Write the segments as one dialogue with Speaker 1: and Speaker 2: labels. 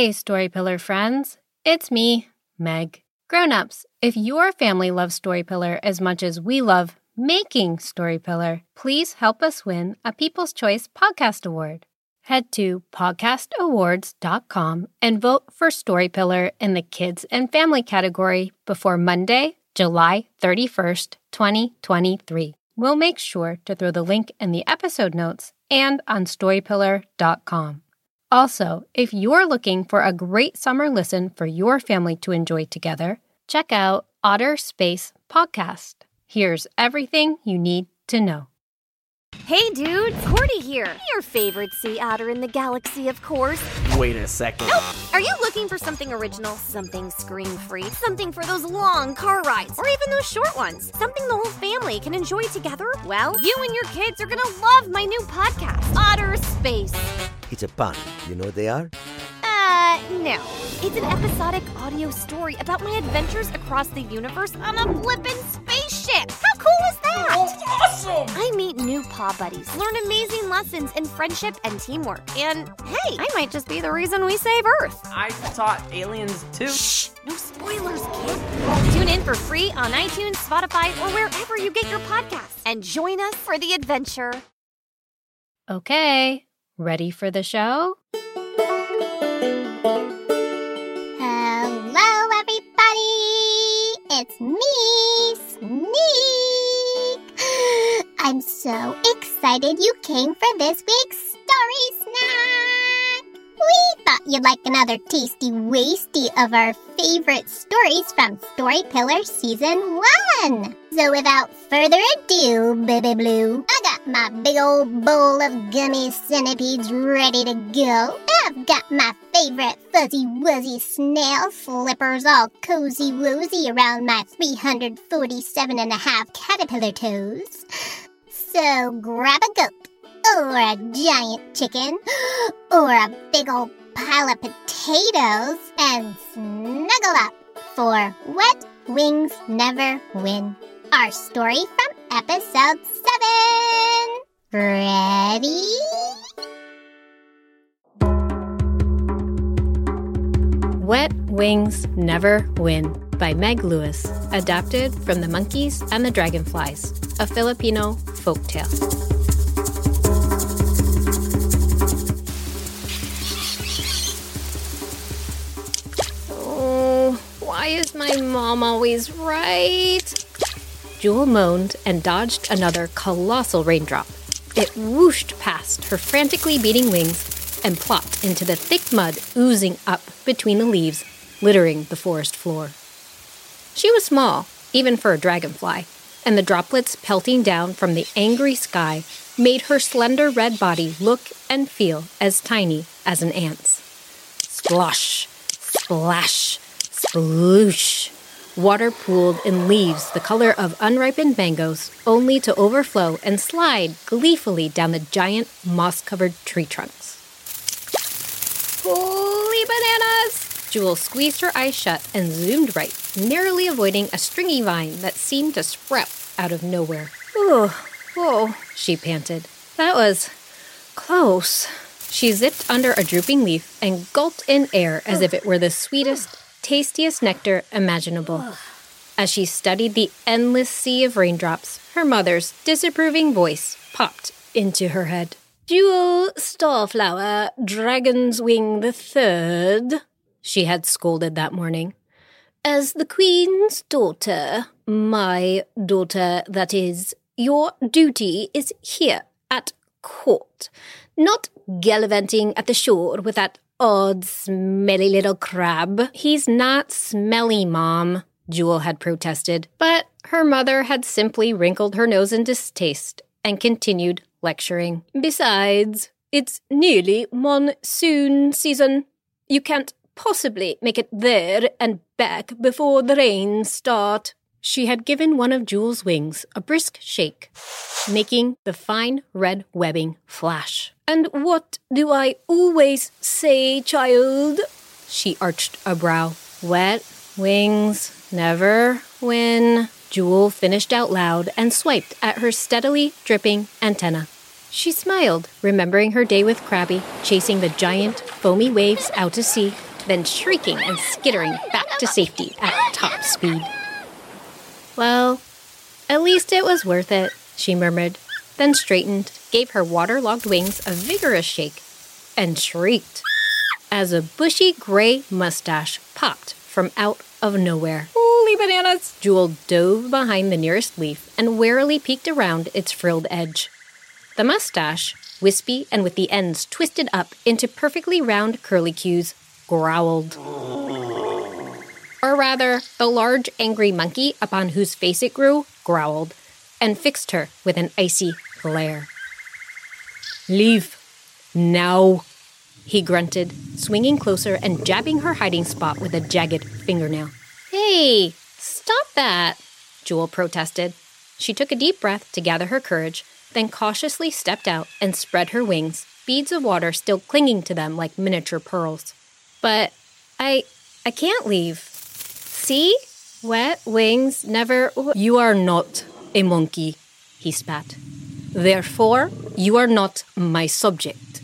Speaker 1: Hey, Story Pillar friends. It's me, Meg. Grown-ups, if your family loves Story Pillar as much as we love making Story Pillar, please help us win a People's Choice Podcast Award. Head to podcastawards.com and vote for Story Pillar in the Kids and Family category before Monday, July 31st, 2023. We'll make sure to throw the link in the episode notes and on storypillar.com. Also, if you're looking for a great summer listen for your family to enjoy together, check out Otter Space Podcast. Here's everything you need to know.
Speaker 2: Hey dude, Cordy here. Your favorite sea otter in the galaxy, of course.
Speaker 3: Wait a second.
Speaker 2: Nope. Are you looking for something original, something screen free, something for those long car rides, or even those short ones? Something the whole family can enjoy together? Well, you and your kids are gonna love my new podcast, Otter Space.
Speaker 4: It's a pun. You know what they are?
Speaker 2: Uh, no. It's an episodic audio story about my adventures across the universe on a flippin' spaceship. Meet new paw buddies, learn amazing lessons in friendship and teamwork, and hey, I might just be the reason we save Earth.
Speaker 3: I taught aliens too.
Speaker 2: Shh! No spoilers, kid. Tune in for free on iTunes, Spotify, or wherever you get your podcasts, and join us for the adventure.
Speaker 1: Okay, ready for the show?
Speaker 5: Hello, everybody! It's me, Sneak! I'm so excited you came for this week's Story Snack! We thought you'd like another tasty wasty of our favorite stories from Story Pillar Season 1! So without further ado, Baby Blue, I got my big old bowl of gummy centipedes ready to go. I've got my favorite fuzzy wuzzy snail slippers all cozy woozy around my 347 and a half caterpillar toes. So grab a goat, or a giant chicken, or a big old pile of potatoes, and snuggle up for Wet Wings Never Win, our story from episode 7. Ready?
Speaker 1: Wet Wings Never Win by Meg Lewis, adapted from The Monkeys and the Dragonflies, a Filipino folktale. Oh, why is my mom always right? Jewel moaned and dodged another colossal raindrop. It whooshed past her frantically beating wings and plopped into the thick mud oozing up between the leaves, littering the forest floor. She was small, even for a dragonfly, and the droplets pelting down from the angry sky made her slender red body look and feel as tiny as an ant's. Splosh, splash, sploosh. Water pooled in leaves the color of unripened mangoes, only to overflow and slide gleefully down the giant moss covered tree trunks. Holy bananas! Jewel squeezed her eyes shut and zoomed right, narrowly avoiding a stringy vine that seemed to sprout out of nowhere. Ooh, whoa, she panted. That was close. She zipped under a drooping leaf and gulped in air as if it were the sweetest, tastiest nectar imaginable. As she studied the endless sea of raindrops, her mother's disapproving voice popped into her head. Jewel Starflower, Dragon's Wing the Third, she had scolded that morning. As the Queen's daughter, my daughter, that is, your duty is here at court, not gallivanting at the shore with that odd, smelly little crab. He's not smelly, Mom, Jewel had protested, but her mother had simply wrinkled her nose in distaste and continued lecturing. Besides, it's nearly monsoon season. You can't possibly make it there and back before the rains start. She had given one of Jewel's wings a brisk shake, making the fine red webbing flash. And what do I always say, child? She arched a brow. Wet wings never win. Jewel finished out loud and swiped at her steadily dripping antenna. She smiled, remembering her day with Krabby, chasing the giant, foamy waves out to sea, then shrieking and skittering back to safety at top speed. Well, at least it was worth it, she murmured, then straightened, gave her waterlogged wings a vigorous shake, and shrieked as a bushy gray mustache popped from out of nowhere.
Speaker 6: Holy bananas!
Speaker 1: Jewel dove behind the nearest leaf and warily peeked around its frilled edge. The mustache, wispy and with the ends twisted up into perfectly round curlicues, growled. Or rather, the large angry monkey upon whose face it grew growled and fixed her with an icy glare. Leave. Now, he grunted, swinging closer and jabbing her hiding spot with a jagged fingernail. Hey, stop that, Jewel protested. She took a deep breath to gather her courage, then cautiously stepped out and spread her wings, beads of water still clinging to them like miniature pearls. But I I can't leave. See? Wet wings never You are not a monkey, he spat. Therefore, you are not my subject.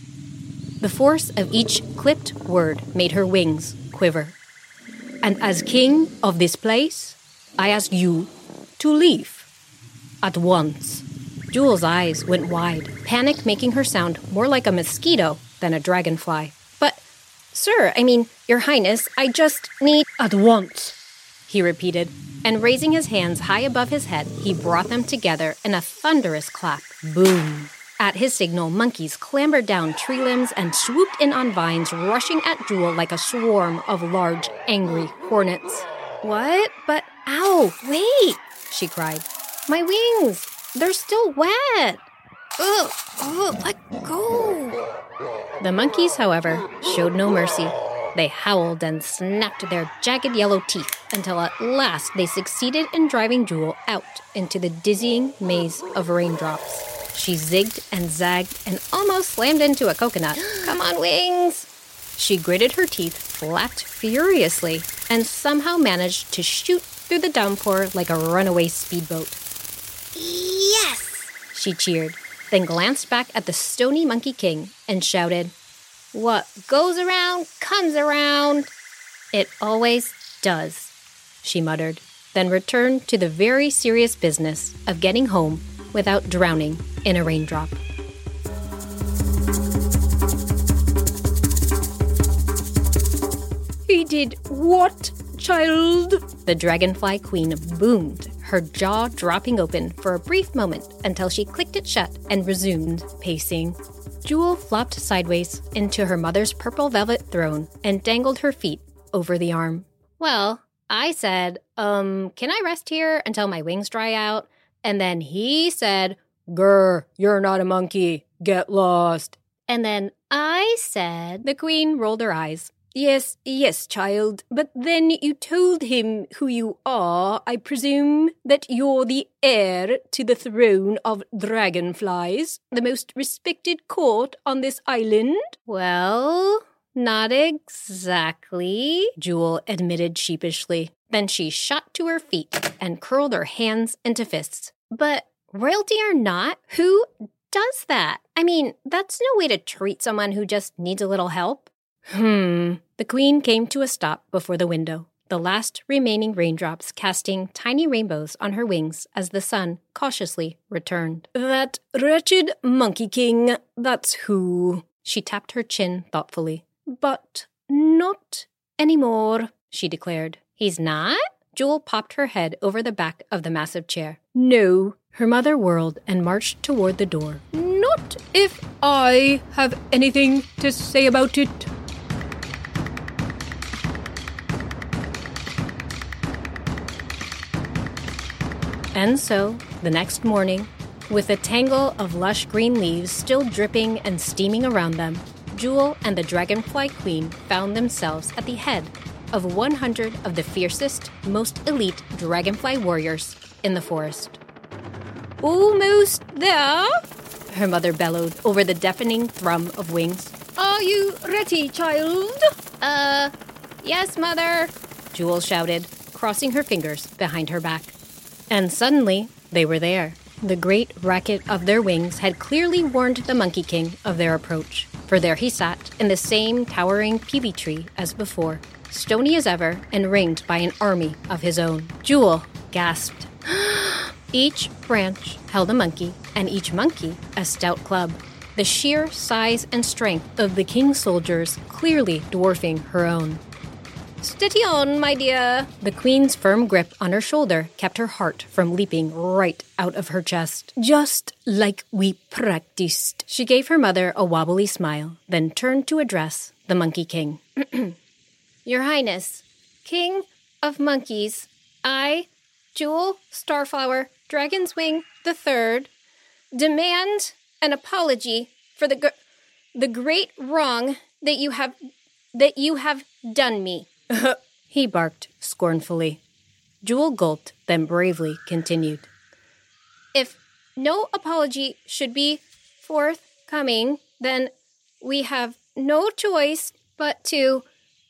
Speaker 1: The force of each clipped word made her wings quiver. And as king of this place, I ask you to leave. At once. Jewel's eyes went wide, panic making her sound more like a mosquito than a dragonfly. Sir, I mean, your highness, I just need. At once, he repeated, and raising his hands high above his head, he brought them together in a thunderous clap. Boom! At his signal, monkeys clambered down tree limbs and swooped in on vines, rushing at Jewel like a swarm of large, angry hornets. What? But, ow, wait, she cried. My wings, they're still wet. Ugh, ugh, let go. The monkeys, however, showed no mercy. They howled and snapped their jagged yellow teeth until at last they succeeded in driving Jewel out into the dizzying maze of raindrops. She zigged and zagged and almost slammed into a coconut. Come on, wings! She gritted her teeth, flapped furiously, and somehow managed to shoot through the downpour like a runaway speedboat.
Speaker 2: Yes!
Speaker 1: She cheered, then glanced back at the stony monkey king and shouted, What goes around comes around. It always does, she muttered, then returned to the very serious business of getting home without drowning in a raindrop.
Speaker 6: He did what, child?
Speaker 1: The dragonfly queen boomed, her jaw dropping open for a brief moment until she clicked it shut and resumed pacing. Jewel flopped sideways into her mother's purple velvet throne and dangled her feet over the arm. Well, I said, um, can I rest here until my wings dry out? And then he said, Grr, you're not a monkey. Get lost. And then I said, the queen rolled her eyes. Yes, yes, child. But then you told him who you are. I presume that you're the heir to the throne of dragonflies, the most respected court on this island. Well, not exactly, Jewel admitted sheepishly. Then she shot to her feet and curled her hands into fists. But royalty or not, who does that? I mean, that's no way to treat someone who just needs a little help. Hmm. The queen came to a stop before the window, the last remaining raindrops casting tiny rainbows on her wings as the sun cautiously returned. That wretched monkey king, that's who. She tapped her chin thoughtfully. But not anymore, she declared. He's not? Jewel popped her head over the back of the massive chair. No. Her mother whirled and marched toward the door. Not if I have anything to say about it. And so, the next morning, with a tangle of lush green leaves still dripping and steaming around them, Jewel and the Dragonfly Queen found themselves at the head of 100 of the fiercest, most elite dragonfly warriors in the forest. Almost there, her mother bellowed over the deafening thrum of wings.
Speaker 6: Are you ready, child?
Speaker 1: Uh, yes, mother, Jewel shouted, crossing her fingers behind her back. And suddenly, they were there, The great racket of their wings had clearly warned the Monkey King of their approach, for there he sat in the same towering peepee tree as before, stony as ever and ringed by an army of his own. Jewel gasped. each branch held a monkey, and each monkey a stout club. The sheer size and strength of the king's soldiers clearly dwarfing her own. Steady on, my dear. The queen's firm grip on her shoulder kept her heart from leaping right out of her chest. Just like we practiced. She gave her mother a wobbly smile, then turned to address the Monkey King. Your Highness, King of Monkeys, I, Jewel Starflower, Dragon's Wing the Third, demand an apology for the gr- the great wrong that you have that you have done me. he barked scornfully. Jewel gulped, then bravely continued. If no apology should be forthcoming, then we have no choice but to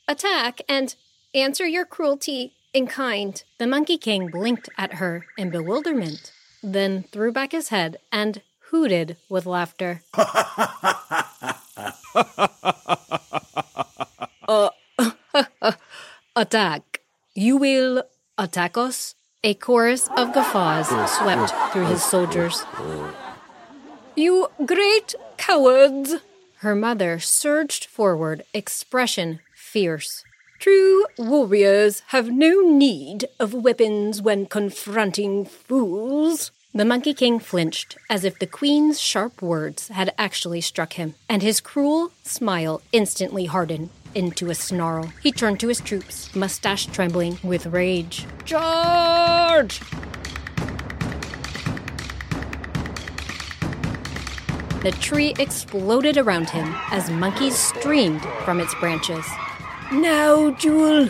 Speaker 1: attack and answer your cruelty in kind. The Monkey King blinked at her in bewilderment, then threw back his head and hooted with laughter. uh, attack. You will attack us? A chorus of guffaws swept through his soldiers.
Speaker 6: You great cowards!
Speaker 1: Her mother surged forward, expression fierce.
Speaker 6: True warriors have no need of weapons when confronting fools.
Speaker 1: The Monkey King flinched as if the Queen's sharp words had actually struck him, and his cruel smile instantly hardened into a snarl. He turned to his troops, mustache trembling with rage.
Speaker 6: Charge!
Speaker 1: The tree exploded around him as monkeys streamed from its branches.
Speaker 6: Now, Jewel,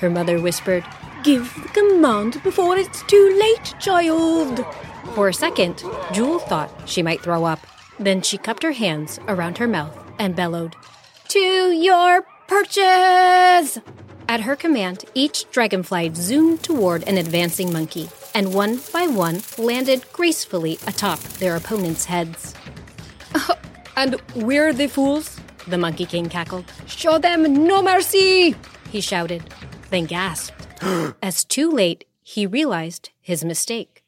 Speaker 6: her mother whispered, give the command before it's too late, child.
Speaker 1: For a second, Jewel thought she might throw up. Then she cupped her hands around her mouth and bellowed, To your perches! At her command, each dragonfly zoomed toward an advancing monkey, and one by one landed gracefully atop their opponents' heads.
Speaker 6: and we're the fools?
Speaker 1: The Monkey King cackled.
Speaker 6: Show them no mercy!
Speaker 1: He shouted, then gasped. As too late, he realized his mistake.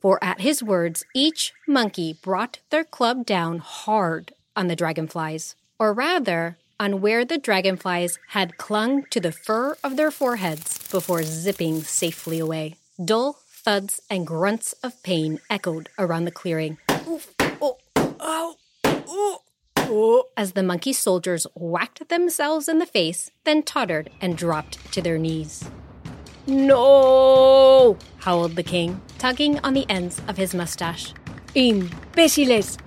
Speaker 1: For at his words, each monkey brought their club down hard on the dragonflies, or rather, on where the dragonflies had clung to the fur of their foreheads before zipping safely away. Dull thuds and grunts of pain echoed around the clearing.
Speaker 6: Oof, oh, ow,
Speaker 1: oh, oh, as the monkey soldiers whacked themselves in the face, then tottered and dropped to their knees.
Speaker 6: No!
Speaker 1: howled the king, tugging on the ends of his mustache.
Speaker 6: Imbeciles!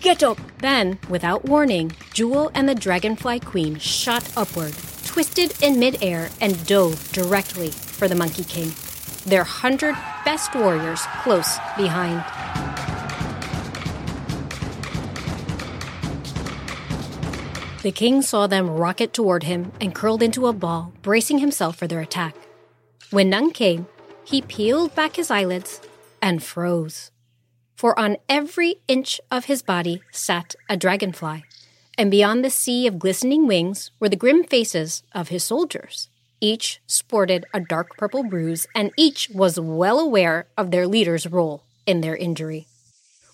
Speaker 6: Get up!
Speaker 1: Then, without warning, Jewel and the dragonfly queen shot upward, twisted in midair, and dove directly for the Monkey King, their hundred best warriors close behind. The king saw them rocket toward him and curled into a ball, bracing himself for their attack. When none came, he peeled back his eyelids and froze. For on every inch of his body sat a dragonfly, and beyond the sea of glistening wings were the grim faces of his soldiers. Each sported a dark purple bruise, and each was well aware of their leader's role in their injury.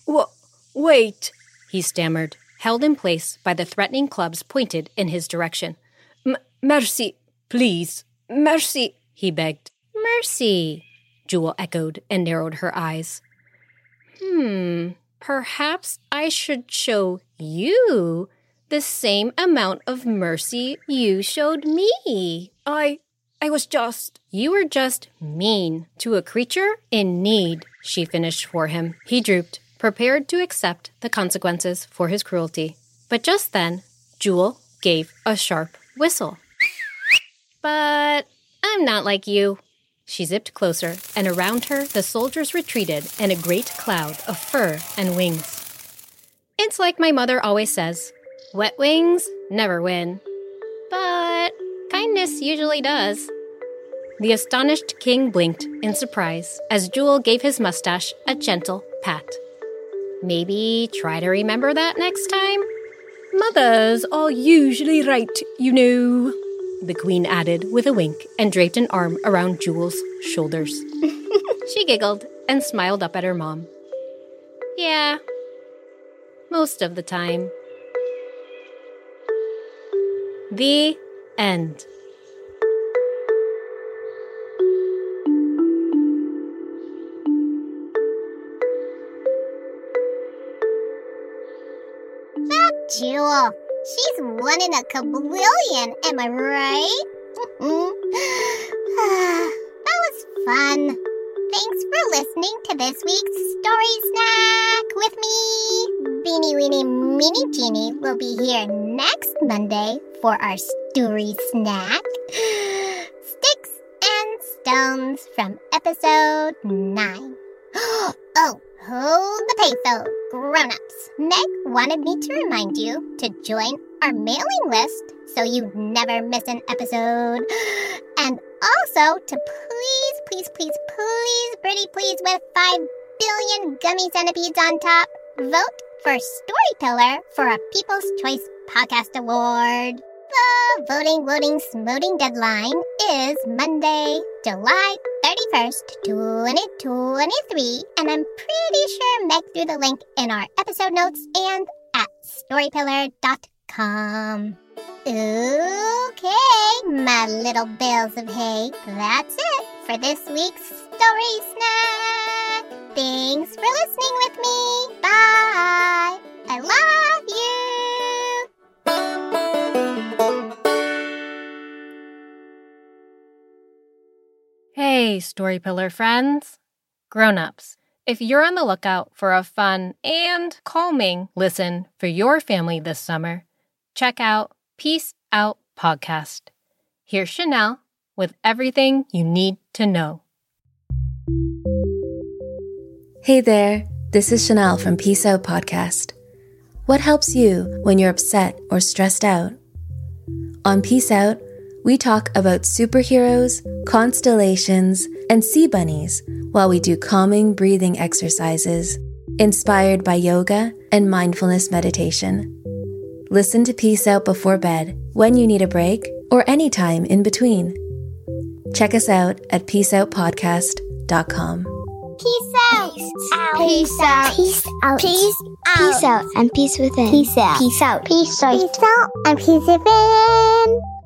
Speaker 6: Wh- wait,
Speaker 1: he stammered, held in place by the threatening clubs pointed in his direction.
Speaker 6: Mercy, please, mercy,
Speaker 1: he begged. Mercy, Jewel echoed and narrowed her eyes. Hmm, perhaps I should show you the same amount of mercy you showed me.
Speaker 6: I. I was just.
Speaker 1: You were just mean to a creature in need, she finished for him. He drooped, prepared to accept the consequences for his cruelty. But just then, Jewel gave a sharp whistle. But I'm not like you. She zipped closer, and around her the soldiers retreated in a great cloud of fur and wings. It's like my mother always says wet wings never win. But kindness usually does. The astonished king blinked in surprise as Jewel gave his mustache a gentle pat. Maybe try to remember that next time?
Speaker 6: Mothers are usually right, you know, the Queen added with a wink and draped an arm around Jewel's shoulders.
Speaker 1: She giggled and smiled up at her mom. Yeah, most of the time. The end.
Speaker 5: Jewel. She's one in a kabillion, am I right? that was fun. Thanks for listening to this week's Story Snack with me. Beanie Weenie Mini Genie will be here next Monday for our story snack. Sticks and Stones from episode 9. oh, hold the payphone, grown-ups. Meg wanted me to remind you to join our mailing list so you never miss an episode. And also to please, please, please, please, pretty please with 5 billion gummy centipedes on top, vote for Story Pillar for a People's Choice Podcast Award. The voting, voting, smoting deadline is Monday, July 31st, 2023, and I'm pretty sure Meg threw the link in our episode notes and at storypillar.com. Okay, my little bales of hay, that's it for this week's Story Snack. Thanks for listening with me. Bye. I love you.
Speaker 1: Hey, Story Pillar friends. Grown-ups, if you're on the lookout for a fun and calming listen for your family this summer, check out Peace Out Podcast. Here's Chanel with everything you need to know.
Speaker 7: Hey there, this is Chanel from Peace Out Podcast. What helps you when you're upset or stressed out? On Peace Out, we talk about superheroes, constellations, and sea bunnies while we do calming breathing exercises inspired by yoga and mindfulness meditation. Listen to Peace Out before bed, when you need a break, or anytime in between. Check us out at peaceoutpodcast.com.
Speaker 5: Peace out.
Speaker 8: Peace out.
Speaker 5: Peace out.
Speaker 8: Peace
Speaker 5: out.
Speaker 8: Peace out and peace within.
Speaker 5: Peace out.
Speaker 8: Peace out.
Speaker 5: Peace out. Peace out and peace within.